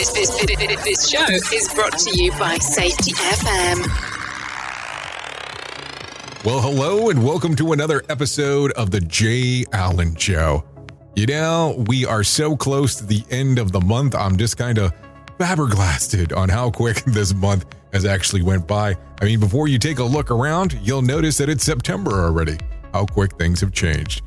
This, this, this, show is brought to you by Safety FM. Well, hello and welcome to another episode of the Jay Allen Show. You know, we are so close to the end of the month. I'm just kind of flabbergasted on how quick this month has actually went by. I mean, before you take a look around, you'll notice that it's September already. How quick things have changed.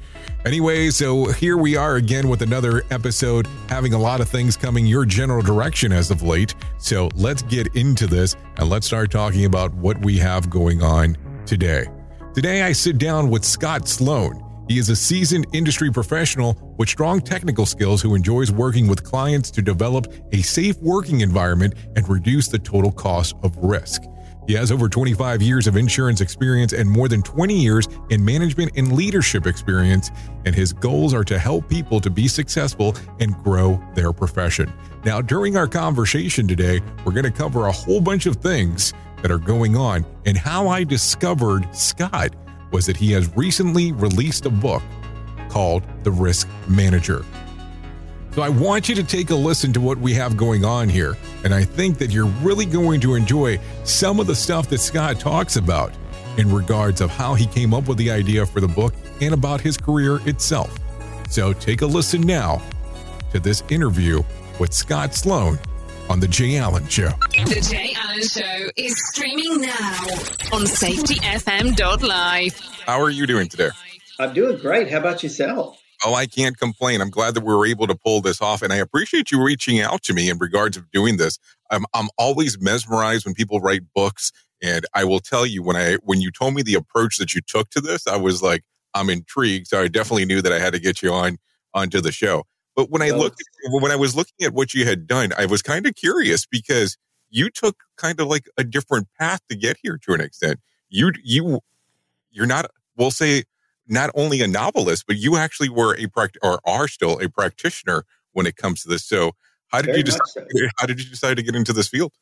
Anyway, so here we are again with another episode, having a lot of things coming your general direction as of late. So let's get into this and let's start talking about what we have going on today. Today, I sit down with Scott Sloan. He is a seasoned industry professional with strong technical skills who enjoys working with clients to develop a safe working environment and reduce the total cost of risk. He has over 25 years of insurance experience and more than 20 years in management and leadership experience, and his goals are to help people to be successful and grow their profession. Now, during our conversation today, we're going to cover a whole bunch of things that are going on, and how I discovered Scott was that he has recently released a book called The Risk Manager. So I want you to take a listen to what we have going on here. And I think that you're really going to enjoy some of the stuff that Scott talks about in regards of how he came up with the idea for the book and about his career itself. So take a listen now to this interview with Scott Sloan on The Jay Allen Show. The Jay Allen Show is streaming now on safetyfm.live. How are you doing today? I'm doing great. How about yourself? Oh, I can't complain. I'm glad that we were able to pull this off, and I appreciate you reaching out to me in regards of doing this. I'm I'm always mesmerized when people write books, and I will tell you when I when you told me the approach that you took to this, I was like, I'm intrigued. So I definitely knew that I had to get you on onto the show. But when I looked when I was looking at what you had done, I was kind of curious because you took kind of like a different path to get here to an extent. You you you're not we'll say not only a novelist, but you actually were a pract or are still a practitioner when it comes to this. So how did Very you decide so. how did you decide to get into this field?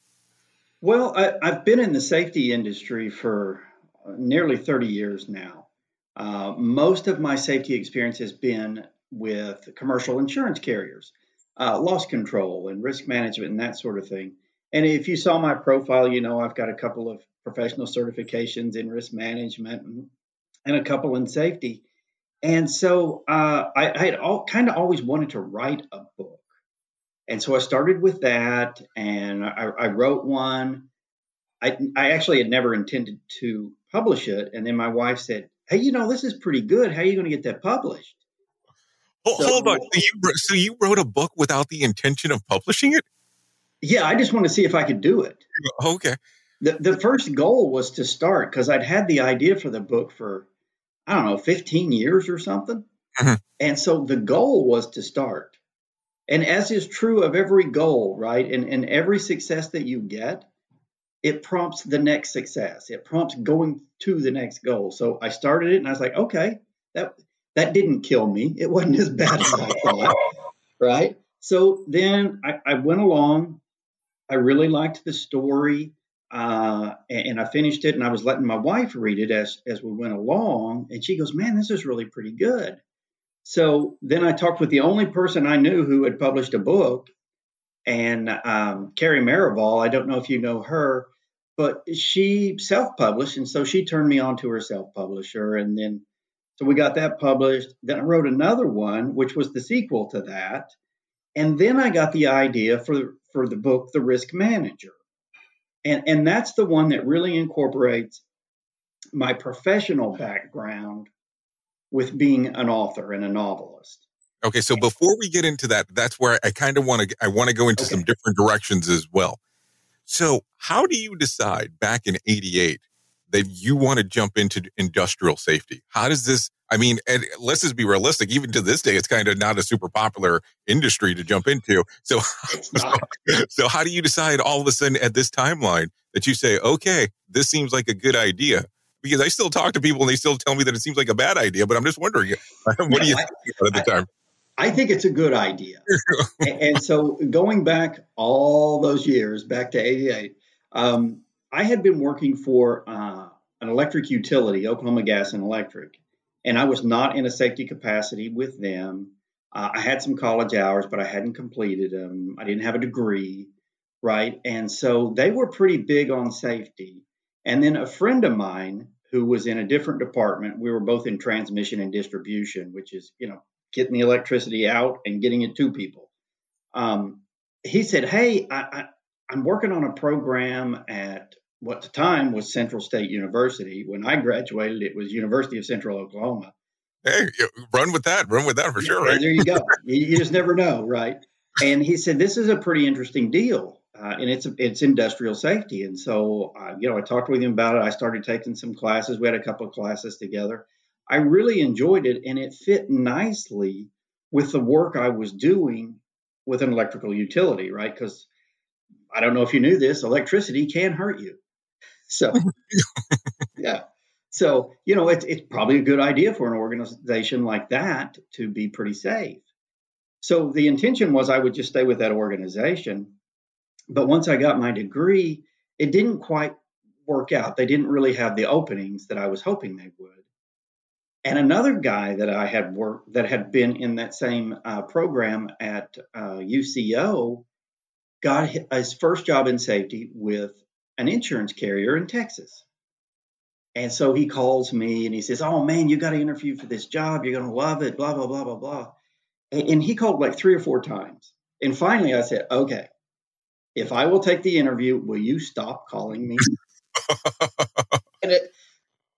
Well, I, I've been in the safety industry for uh, nearly 30 years now. Uh, most of my safety experience has been with commercial insurance carriers, uh, loss control and risk management and that sort of thing. And if you saw my profile, you know I've got a couple of professional certifications in risk management and, and a couple in safety. And so uh, I, I had all, kind of always wanted to write a book. And so I started with that and I, I wrote one. I, I actually had never intended to publish it. And then my wife said, Hey, you know, this is pretty good. How are you going to get that published? Hold, So- hold on. So you, wrote- so you wrote a book without the intention of publishing it? Yeah, I just wanted to see if I could do it. Okay. The, the first goal was to start because I'd had the idea for the book for, I don't know, 15 years or something. Mhm. And so the goal was to start. And as is true of every goal, right? And, and every success that you get, it prompts the next success. It prompts going to the next goal. So I started it and I was like, okay, that that didn't kill me. It wasn't as bad as I thought. Right. So then I, I went along. I really liked the story. Uh, and, and I finished it and I was letting my wife read it as as we went along. And she goes, Man, this is really pretty good. So then I talked with the only person I knew who had published a book, and um, Carrie Maribal. I don't know if you know her, but she self-published, and so she turned me on to her self-publisher, and then so we got that published. Then I wrote another one, which was the sequel to that, And then I got the idea for, for the book, The Risk Manager. And, and that's the one that really incorporates my professional background with being an author and a novelist. Okay, so before we get into that, that's where I kind of want to I want to go into okay. some different directions as well. So, how do you decide back in 88 that you want to jump into industrial safety? How does this I mean, and let's just be realistic. Even to this day, it's kind of not a super popular industry to jump into. So, so, so, how do you decide all of a sudden at this timeline that you say, okay, this seems like a good idea? Because I still talk to people and they still tell me that it seems like a bad idea. But I'm just wondering, what yeah, do you I, think at the time? I think it's a good idea. and, and, so going back all those years, back to 88, um, I had been working for uh, an electric utility, Oklahoma Gas and Electric and I was not in a safety capacity with them. Uh, I had some college hours, but I hadn't completed them. I didn't have a degree, right? And so they were pretty big on safety. And then a friend of mine who was in a different department, we were both in transmission and distribution, which is, you know, getting the electricity out and getting it to people. Um, he said, Hey, I, I, I'm working on a program at what the time was Central State University. When I graduated, it was University of Central Oklahoma. Hey, run with that. Run with that for sure, right? There you go. you, you, just never know, right? And he said, "This is a pretty interesting deal, uh, and it's it's industrial safety." And so, uh, you know, I talked with him about it. I started taking some classes. We had a couple of classes together. I really enjoyed it, and it fit nicely with the work I was doing with an electrical utility, right? Because I don't know if you knew this, electricity can hurt you. So, yeah. So, you know, it's, it's probably a good idea for an organization like that to be pretty safe. So, the intention was I would just stay with that organization. But once I got my degree, it didn't quite work out. They didn't really have the openings that I was hoping they would. And another guy that I had worked that had been in that same uh, program at uh, UCO got his first job in safety with an insurance carrier in Texas. And so he calls me and he says, Oh man, you got to interview for this job. You're going to love it, blah, blah, blah, blah, blah. And he called like three or four times. And finally I said, Okay, if I will take the interview, will you stop calling me? and, it,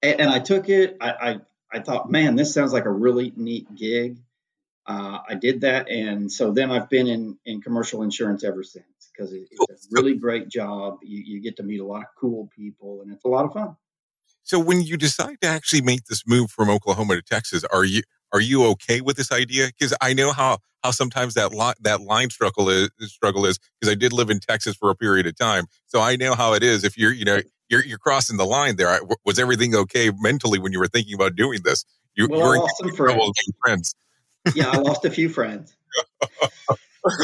and, I took it. I, I, I, thought, man, this sounds like a really neat gig. Uh, I did that. And so then I've been in, in commercial insurance ever since because it, it's a really great job. You, you get to meet a lot of cool people, and it's a lot of fun. So, when you decide to actually make this move from Oklahoma to Texas, are you are you okay with this idea? Because I know how how sometimes that line that line struggle is struggle is because I did live in Texas for a period of time, so I know how it is. If you're you know you're you're crossing the line there, was everything okay mentally when you were thinking about doing this? You, well, I lost some friends. friends. yeah, I lost a few friends.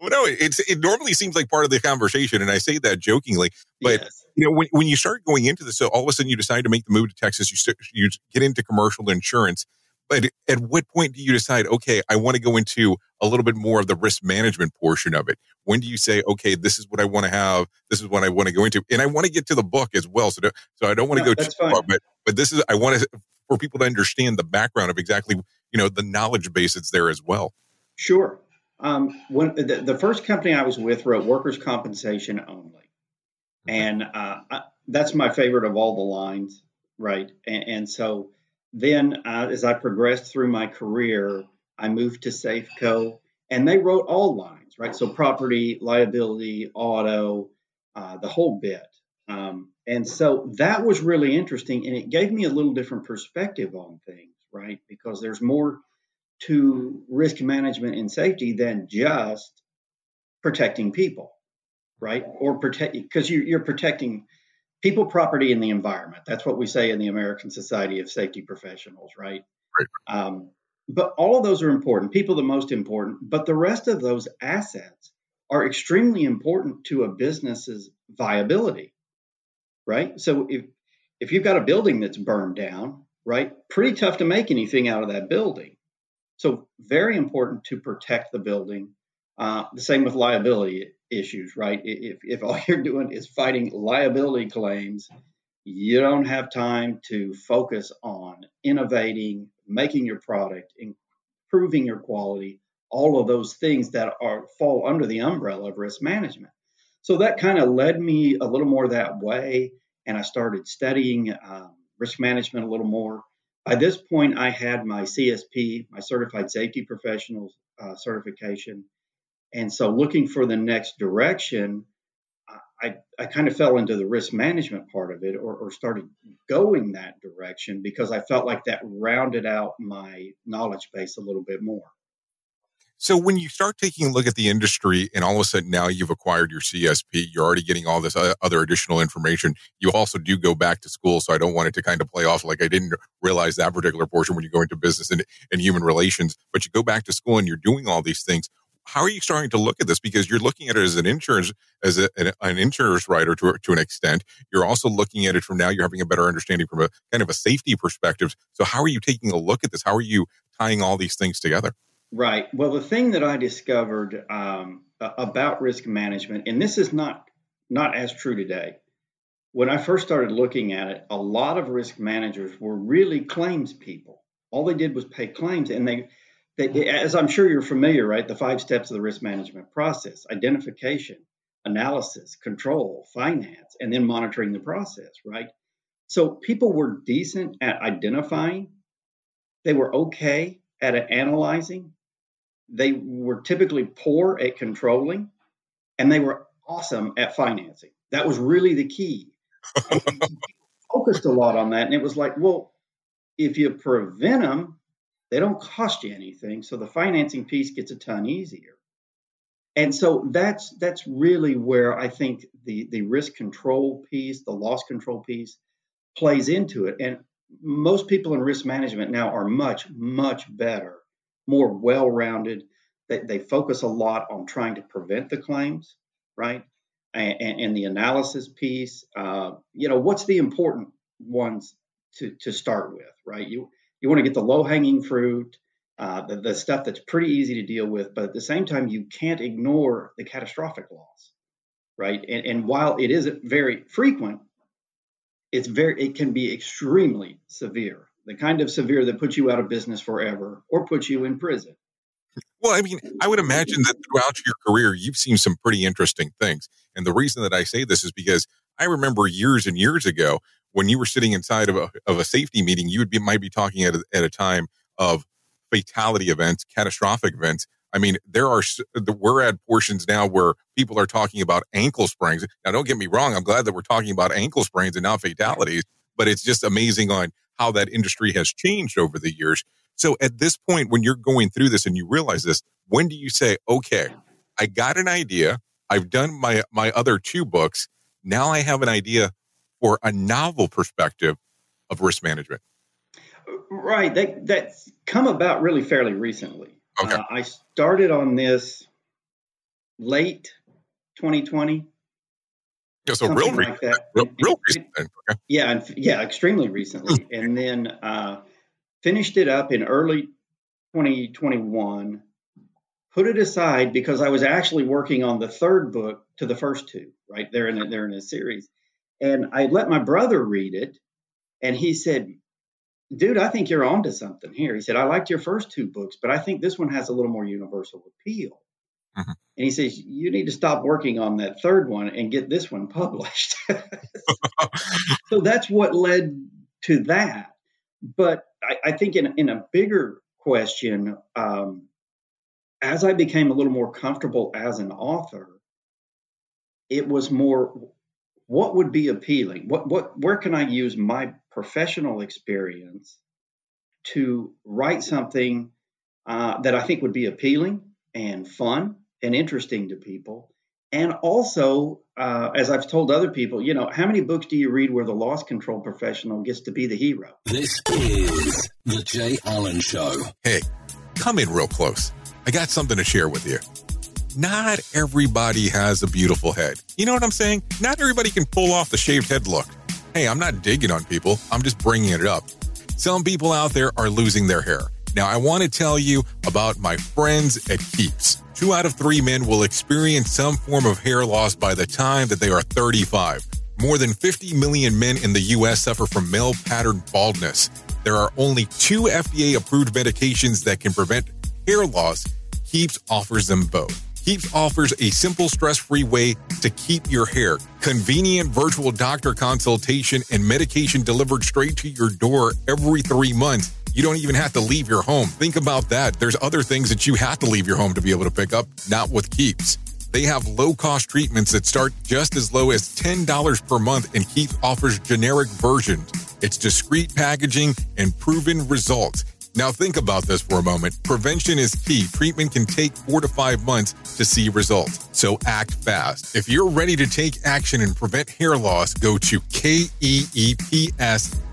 well, no, it's it normally seems like part of the conversation, and I say that jokingly. But yes. you know, when when you start going into this, so all of a sudden you decide to make the move to Texas, you start, you get into commercial insurance. But at what point do you decide, okay, I want to go into a little bit more of the risk management portion of it? When do you say, okay, this is what I want to have, this is what I want to go into, and I want to get to the book as well. So, so I don't want to no, go too fine. far, but but this is I want to for people to understand the background of exactly you know the knowledge base that's there as well. Sure. Um, when the, the, first company I was with wrote workers' compensation only, and uh, I, that's my favorite of all the lines, right? And, and so then, uh, as I progressed through my career, I moved to Safeco, and they wrote all lines, right? So property, liability, auto, uh, the whole bit. Um, and so that was really interesting, and it gave me a little different perspective on things, right? Because there's more to risk management and safety than just protecting people, right? Or protect because you, you're protecting people, property, and the environment. That's what we say in the American Society of Safety Professionals, right? Right. Um, but all of those are important. People, the most important. But the rest of those assets are extremely important to a business's viability, right? So if if you've got a building that's burned down, right, pretty tough to make anything out of that building. So very important to protect the building. Uh, the same with liability issues, right? If, if all you're doing is fighting liability claims, you don't have time to focus on innovating, making your product, improving your quality, all of those things that are fall under the umbrella of risk management. So that kind of led me a little more that way, and I started studying um, risk management a little more. By this point, I had my CSP, my Certified Safety Professional uh, certification, and so looking for the next direction, I, I kind of fell into the risk management part of it or, or started going that direction because I felt like that rounded out my knowledge base a little bit more. So when you start taking a look at the industry and all of a sudden now you've acquired your CSP, you're already getting all this uh, other additional information. You also do go back to school. So I don't want it to kind of play off like I didn't realize that particular portion when you go into business and, and human relations, but you go back to school and you're doing all these things how are you starting to look at this? Because you're looking at it as an insurance, as a, an, an, insurance writer to, to an extent. You're also looking at it from now, you're having a better understanding from a kind of a safety perspective. So how are you taking a look at this? How are you tying all these things together? Right. Well, the thing that I discovered um, about risk management, and this is not not as true today. When I first started looking at it, a lot of risk managers were really claims people. All they did was pay claims, and they as I'm sure you're familiar, right? The five steps of the risk management process identification, analysis, control, finance, and then monitoring the process, right? So people were decent at identifying, they were okay at analyzing, they were typically poor at controlling, and they were awesome at financing. That was really the key. focused a lot on that, and it was like, well, if you prevent them, they don't cost you anything, so the financing piece gets a ton easier. And so that's that's really where I think the the risk control piece, the loss control piece, plays into it. And most people in risk management now are much much better, more well-rounded. They, they focus a lot on trying to prevent the claims, right? And, and, and the analysis piece. Uh, you know, what's the important ones to to start with, right? You you want to get the low hanging fruit, uh, the, the stuff that's pretty easy to deal with, but at the same time, you can't ignore the catastrophic loss, right? And, and while it is very frequent, it's very it can be extremely severe, the kind of severe that puts you out of business forever or puts you in prison. Well, I mean, I would imagine that throughout your career, you've seen some pretty interesting things. And the reason that I say this is because I remember years and years ago when you were sitting inside of a, of a safety meeting, you would be might be talking at a, at a time of fatality events, catastrophic events. I mean, there are we're at portions now where people are talking about ankle sprains. Now, don't get me wrong. I'm glad that we're talking about ankle sprains and not fatalities, but it's just amazing on how that industry has changed over the years. So, at this point, when you're going through this and you realize this, when do you say, "Okay, I got an idea. I've done my my other two books. Now I have an idea for a novel perspective of risk management? Right. That, that's come about really fairly recently. Okay. Uh, I started on this late 2020. Yeah, so real, like that. real, real recent. Okay. Yeah, and, yeah, extremely recently. and then uh, finished it up in early 2021 put it aside because I was actually working on the third book to the first two, right? They're in a, they're in a series. And I let my brother read it, and he said, Dude, I think you're onto something here. He said, I liked your first two books, but I think this one has a little more universal appeal. Mm-hmm. And he says, You need to stop working on that third one and get this one published. so that's what led to that. But I, I think in, in a bigger question, um, as I became a little more comfortable as an author, it was more what would be appealing? What what where can I use my professional experience to write something uh, that I think would be appealing and fun and interesting to people? And also, uh, as I've told other people, you know, how many books do you read where the loss control professional gets to be the hero? This is the Jay Allen Show. Hey, come in real close. I got something to share with you not everybody has a beautiful head. You know what I'm saying? Not everybody can pull off the shaved head look. Hey, I'm not digging on people, I'm just bringing it up. Some people out there are losing their hair. Now, I want to tell you about my friends at Keeps. Two out of three men will experience some form of hair loss by the time that they are 35. More than 50 million men in the U.S. suffer from male pattern baldness. There are only two FDA approved medications that can prevent hair loss Keeps offers them both. Keeps offers a simple, stress free way to keep your hair, convenient virtual doctor consultation, and medication delivered straight to your door every three months. You don't even have to leave your home. Think about that. There's other things that you have to leave your home to be able to pick up, not with Keeps. They have low cost treatments that start just as low as $10 per month and Keeps offers generic versions. It's discreet packaging and proven results. Now, think about this for a moment. Prevention is key. Treatment can take four to five months to see results. So act fast. If you're ready to take action and prevent hair loss, go to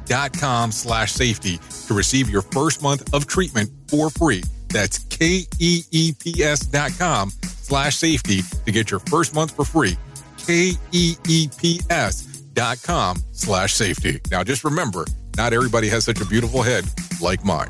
keeps.com slash safety to receive your first month of treatment for free. That's K-E-E-P-S dot com slash safety to get your first month for free. K-E-E-P-S dot com slash safety. Now, just remember, not everybody has such a beautiful head like mine.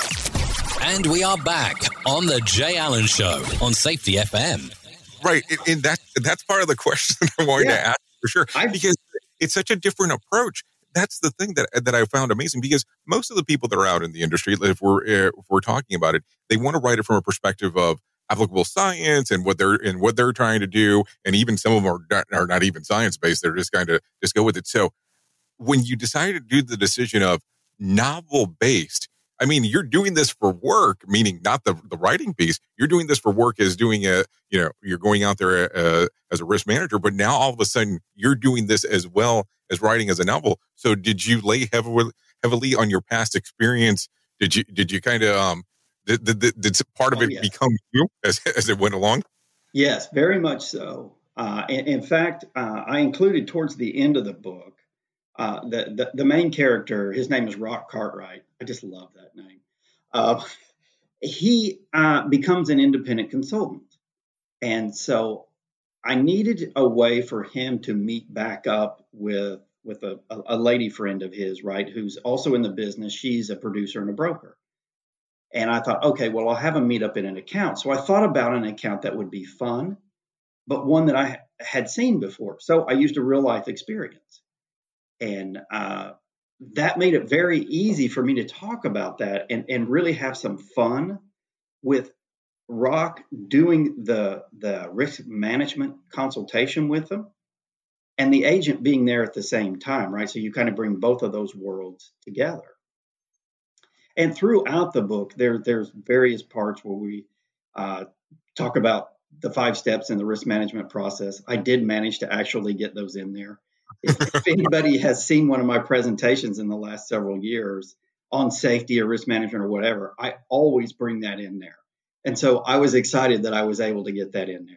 And we are back on the Jay Allen Show on Safety FM. Right, and, and that that's part of the question I wanted Yeah. to ask for sure I- because it's such a different approach. That's the thing that that I found amazing because most of the people that are out in the industry, if we're uh, if we're talking about it, they want to write it from a perspective of applicable science and what they're and what they're trying to do, and even some of them are not, are not even science based. They're just kind of just go with it. So when you decided to do the decision of novel based, I mean, you're doing this for work, meaning not the the writing piece. You're doing this for work as doing a, you know, you're going out there uh, as a risk manager, but now all of a sudden you're doing this as well as writing as a novel. So did you lay heavily heavily on your past experience? Did you did you kind of um did, did, did, did part of Oh, it become you as as it went along? Yes, very much so. Uh, in, in fact, uh, I included towards the end of the book uh, the, the the main character. His name is Rock Cartwright. I just love that name. Uh, he uh, becomes an independent consultant, and so I needed a way for him to meet back up with with a, a, a lady friend of his, right, who's also in the business. She's a producer and a broker. And I thought, okay, well, I'll have them meet up in an account. So I thought about an account that would be fun, but one that I had seen before. So I used a real life experience. And uh, that made it very easy for me to talk about that and, and really have some fun with Rock doing the, the risk management consultation with them and the agent being there at the same time, right? So you kind of bring both of those worlds together. And throughout the book there there's various parts where we uh, talk about the five steps in the risk management process. I did manage to actually get those in there if, if anybody has seen one of my presentations in the last several years on safety or risk management or whatever i always bring that in there. And so i was excited that i was able to get that in there.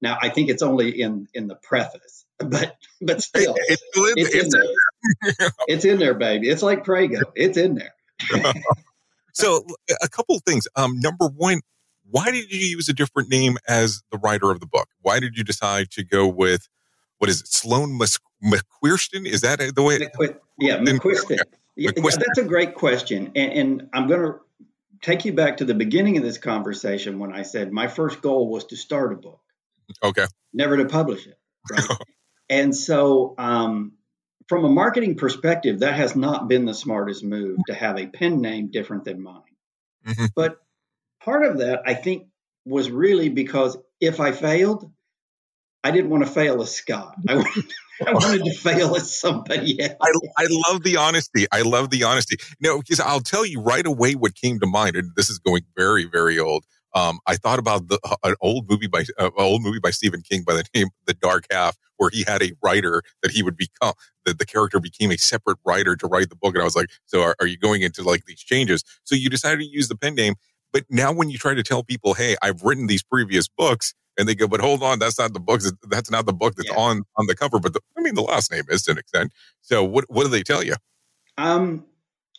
Now i think it's only in in the preface but but still It's, it's, it's in there. It's in there baby. It's like prego. It's in there. So a couple of things. Um, number one, why did you use a different name as the writer of the book? Why did you decide to go with what is it, Sloan McQuerston? Is that the way? Yeah, McQuiston. Yeah, that's a great question, and, and I'm going to take you back to the beginning of this conversation when I said my first goal was to start a book, Okay. never to publish it. Right? and so, um, from a marketing perspective, that has not been the smartest move to have a pen name different than mine. Mhm. But part of that, I think, was really because if I failed, I didn't want to fail as Scott. I wanted, I wanted to fail as somebody else. I, I love the honesty. I love the honesty. No, because I'll tell you right away what came to mind, and this is going very, very old. um, I thought about the uh, an old movie by uh, old movie by Stephen King by the name The Dark Half, where he had a writer that he would become. The, the character became a separate writer to write the book, and I was like, "So are, are you going into like these changes?" So you decided to use the pen name, but now when you try to tell people, "Hey, I've written these previous books," and they go, "But hold on, that's not the book. That's not the book that's yeah. on on the cover." But the, I mean, the last name is to an extent. So what what do they tell you? Um,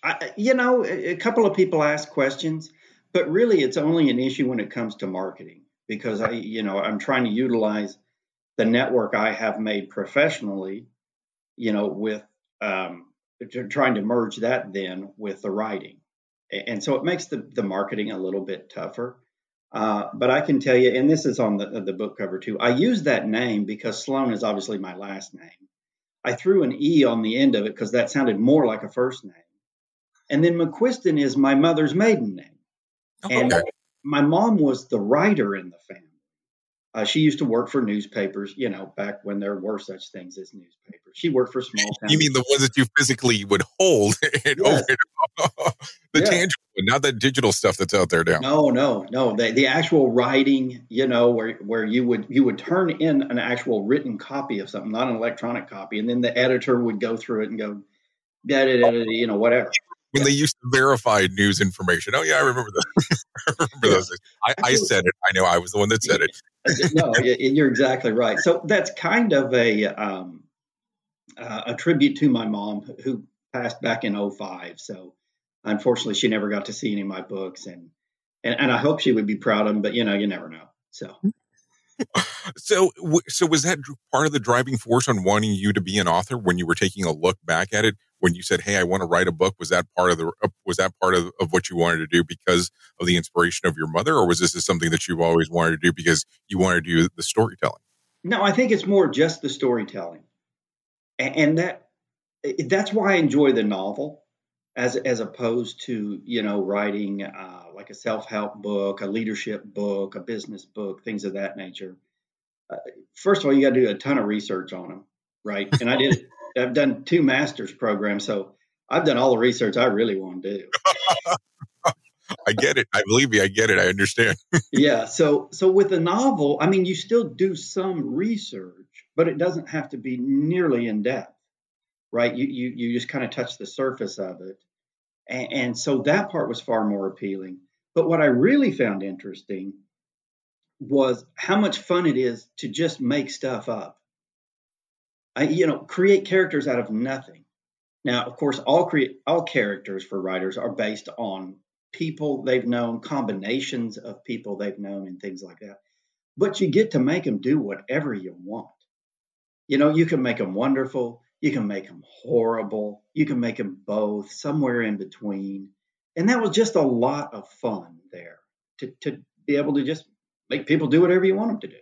I, you know, a, a couple of people ask questions. But really, it's only an issue when it comes to marketing because I, you know, I'm trying to utilize the network I have made professionally, you know, with um, trying to merge that then with the writing. And so it makes the, the marketing a little bit tougher. Uh, but I can tell you, and this is on the, the book cover too, I use that name because Sloan is obviously my last name. I threw an E on the end of it because that sounded more like a first name. And then McQuiston is my mother's maiden name. And okay. my mom was the writer in the family. Uh, she used to work for newspapers, you know, back when there were such things as newspapers. She worked for small towns. You mean the ones that you physically would hold and yes. open? the yes. tangible, not that digital stuff that's out there now. No, no, no. The, the actual writing, you know, where where you would you would turn in an actual written copy of something, not an electronic copy, and then the editor would go through it and go, da, da, da, you know, whatever when they used to verify news information. Oh yeah, I remember that. I remember those. I, I, said it. I know I was the one that said it. no, you're exactly right. So that's kind of a um, uh, a tribute to my mom who passed back in 05. So unfortunately, she never got to see any of my books, and and, and I hope she would be proud of them. But you know, you never know. So. so so was that part of the driving force on wanting you to be an author when you were taking a look back at it when you said, "Hey, I want to write a book"? Was that part of the uh, was that part of, of what you wanted to do because of the inspiration of your mother, or was this something that you've always wanted to do because you wanted to do the storytelling? No, I think it's more just the storytelling, and that that's why I enjoy the novel as as opposed to you know writing uh, like a self help book, a leadership book, a business book, things of that nature. Uh, first of all, you got to do a ton of research on them, right? And I did I've done two master's programs, so I've done all the research I really want to do. I get it. I believe you. I get it. I understand. yeah. So, so with a novel, I mean, you still do some research, but it doesn't have to be nearly in depth, right? You you you just kind of touch the surface of it, and, and so that part was far more appealing. But what I really found interesting was how much fun it is to just make stuff up. I, you know, create characters out of nothing. Now, of course, all create all characters for writers are based on people they've known, combinations of people they've known, and things like that. But you get to make them do whatever you want. You know, you can make them wonderful, you can make them horrible, you can make them both, somewhere in between. And that was just a lot of fun there to, to be able to just make people do whatever you want them to do.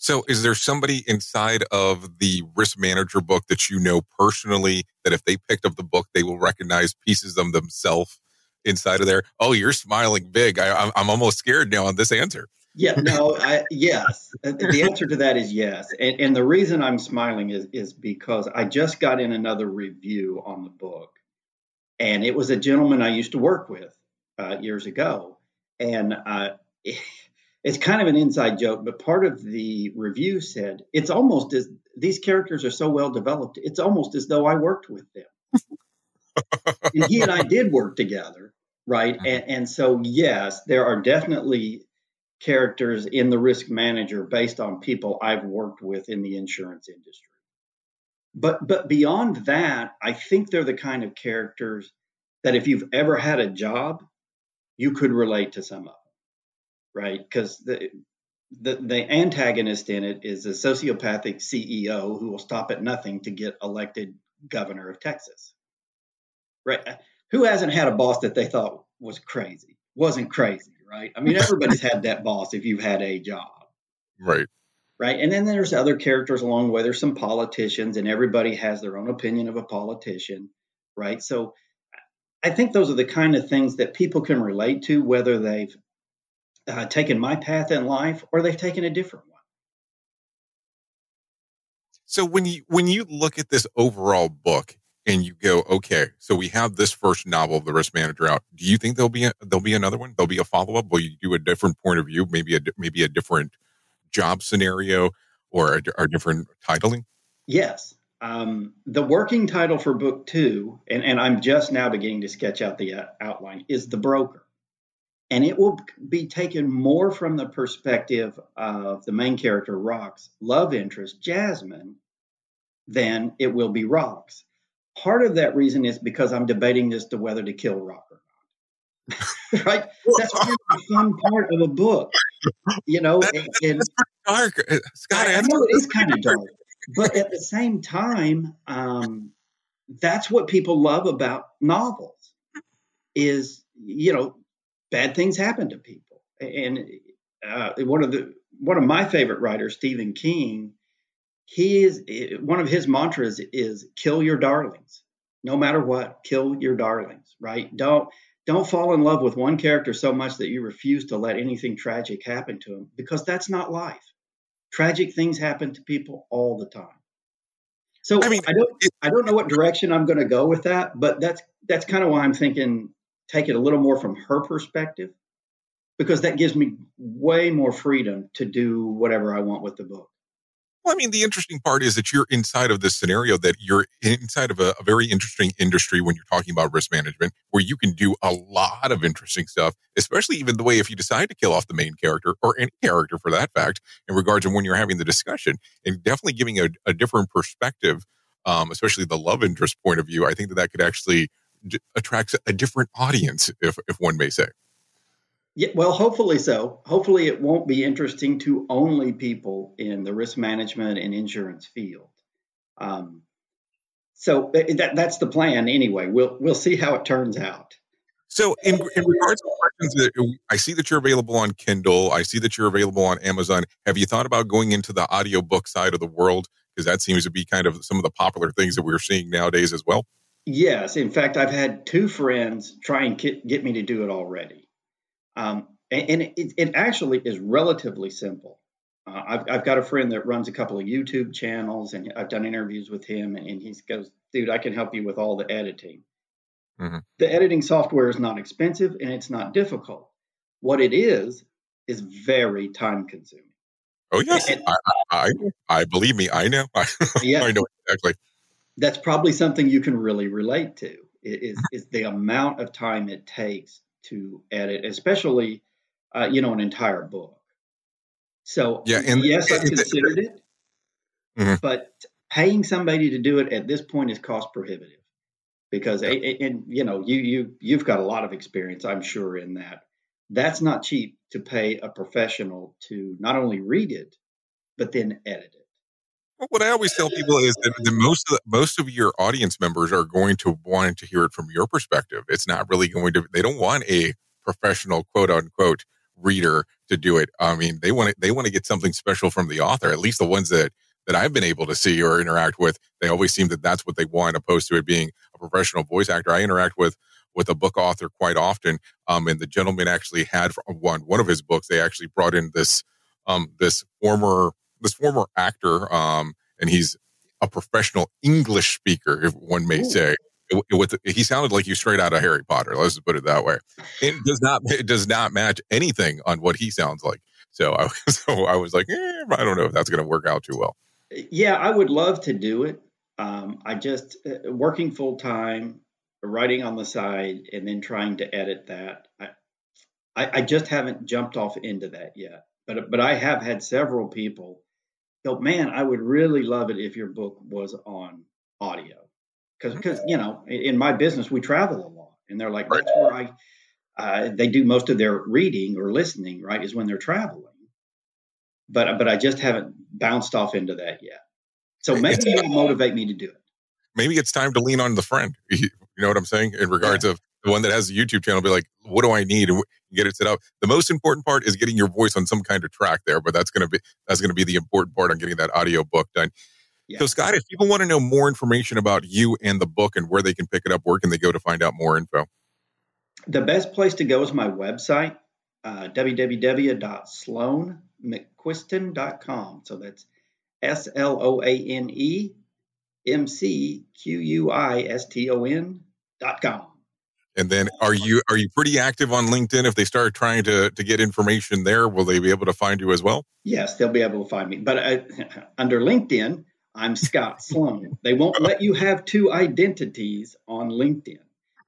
So, is there somebody inside of the risk manager book that you know personally that if they picked up the book, they will recognize pieces of themselves inside of there? Oh, you're smiling big. I, am almost scared now on this answer. Yeah, no, I, yes. The answer to that is yes. And, and the reason I'm smiling is, is because I just got in another review on the book. And it was a gentleman I used to work with uh, years ago. And uh, it's kind of an inside joke, but part of the review said it's almost as these characters are so well developed, it's almost as though I worked with them. and he and I did work together, right? Mm-hmm. And, and so, yes, there are definitely characters in the risk manager based on people I've worked with in the insurance industry. But but beyond that, I think they're the kind of characters that if you've ever had a job, you could relate to some of them, right? Because the, the the antagonist in it is a sociopathic CEO who will stop at nothing to get elected governor of Texas, right? Who hasn't had a boss that they thought was crazy? Wasn't crazy, right? I mean, everybody's had that boss if you've had a job, right? Right. And then there's other characters along the way. There's some politicians, and everybody has their own opinion of a politician, right? So I think those are the kind of things that people can relate to, whether they've uh, taken my path in life or they've taken a different one. So when you when you look at this overall book and you go, okay, so we have this first novel of the risk manager out. Do you think there'll be a, there'll be another one? There'll be a follow up? Will you do a different point of view? Maybe a maybe a different job scenario or a, a different titling? Yes. Um, the working title for book two, and, and I'm just now beginning to sketch out the uh, outline, is The Broker. And it will be taken more from the perspective of the main character, Rock's love interest, Jasmine, than it will be Rock's. Part of that reason is because I'm debating as to whether to kill Rock or not. right? That's really the fun part of a book. You know, and, and dark, Uh, Scott. I, I know it is kind of dark, but at the same time, um, that's what people love about novels. Is you know, bad things happen to people, and uh, one of the one of my favorite writers, Stephen King, he is one of his mantras is kill your darlings, no matter what, kill your darlings. Right? Don't don't fall in love with one character so much that you refuse to let anything tragic happen to him, because that's not life tragic things happen to people all the time. So I mean, I don't, I don't know what direction I'm going to go with that, but that's that's kind of why I'm thinking take it a little more from her perspective, because that gives me way more freedom to do whatever I want with the book. Well, I mean, the interesting part is that you're inside of this scenario that you're inside of a, a very interesting industry when you're talking about risk management, where you can do a lot of interesting stuff, especially even the way if you decide to kill off the main character or any character for that fact, in regards to when you're having the discussion and definitely giving a, a different perspective, um, especially the love interest point of view. I think that that could actually d- attract a different audience, if, if one may say. Yeah, well, hopefully so. Hopefully, it won't be interesting to only people in the risk management and insurance field. Um, so eh, that that's the plan anyway. We'll we'll see how it turns out. So, in, in regards to questions, that I see that you're available on Kindle. I see that you're available on Amazon. Have you thought about going into the audiobook side of the world? Because that seems to be kind of some of the popular things that we're seeing nowadays as well. Yes, in fact, I've had two friends try and get, get me to do it already. Um, and and it, it actually is relatively simple. Uh, I've, I've got a friend that runs a couple of YouTube channels, and I've done interviews with him, and, and he goes, "Dude, I can help you with all the editing." Mhm. The editing software is not expensive and it's not difficult. What it is is very time consuming. Oh yes, And- I, I, I, I believe me. I know. I, Yeah, I know exactly. that's probably something you can really relate to. Is is the amount of time it takes to edit, especially uh, you know an entire book. So Yeah, and- yes, and the- considered it, Mhm. but paying somebody to do it at this point is cost prohibitive because a- and you know you you you've got a lot of experience, I'm sure, in that. That's not cheap to pay a professional to not only read it but then edit it. What I always tell people is that the most of the, most of your audience members are going to want to hear it from your perspective. It's not really going to. They don't want a professional quote unquote reader to do it. I mean, they want to, they want to get something special from the author. At least the ones that that I've been able to see or interact with, they always seem that that's what they want, opposed to it being a professional voice actor. I interact with with a book author quite often, um, and the gentleman actually had one one of his books. They actually brought in this um, this former this former actor, um, and he's a professional English speaker, if one may Ooh. say. It- it- with he sounded like you straight out of Harry Potter. Let's just put it that way. It does not it does not match anything on what he sounds like. So I so I was like, eh, I don't know if that's going to work out too well. Yeah, I would love to do it. Um, I just uh, working full time, writing on the side, and then trying to edit that. I, I, I just haven't jumped off into that yet. But but I have had several people go, man, I would really love it if your book was on audio, because because you know in my business we travel a lot, and they're like, that's where I. Uh, they do most of their reading or listening, right? Is when they're traveling but but I just haven't bounced off into that yet. So maybe you'll motivate me to do it. Maybe it's time to lean on the friend. You know what I'm saying? In regards of the one that has a YouTube channel, be like, what do I need? Get it set up. The most important part is getting your voice on some kind of track there, but that's gonna be that's gonna be the important part on getting that audio book done. Yeah. So Scott, if people want to know more information about you and the book and where they can pick it up, where can they go to find out more info? The best place to go is my website, uh, www.sloanemcquiston.com. So that's S L O A N E M C Q U I S T O N dot com. And then are you are you pretty active on LinkedIn? If they start trying to to get information there, will they be able to find you as well? Yes, they'll be able to find me. But uh, under LinkedIn, I'm Scott Sloan. They won't let you have two identities on LinkedIn.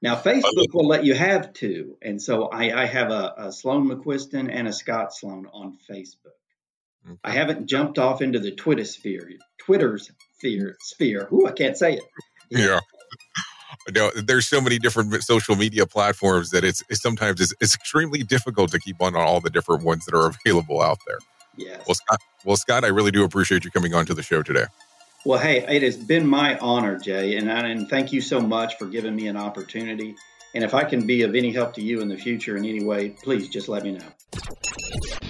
Now, Facebook will let you have two. And so I, I have a, a Sloane McQuiston and a Scott Sloan on Facebook. Okay. I haven't jumped off into the Twitter sphere, Twitter's sphere. sphere. Ooh, I can't say it. Yeah. No, there's so many different social media platforms that it's, it's sometimes it's, it's, extremely difficult to keep on all the different ones that are available out there. Yes. Well, Scott, well, Scott, I really do appreciate you coming on to the show today. Well, hey, it has been my honor, Jay, and, and thank you so much for giving me an opportunity. And if I can be of any help to you in the future in any way, please just let me know.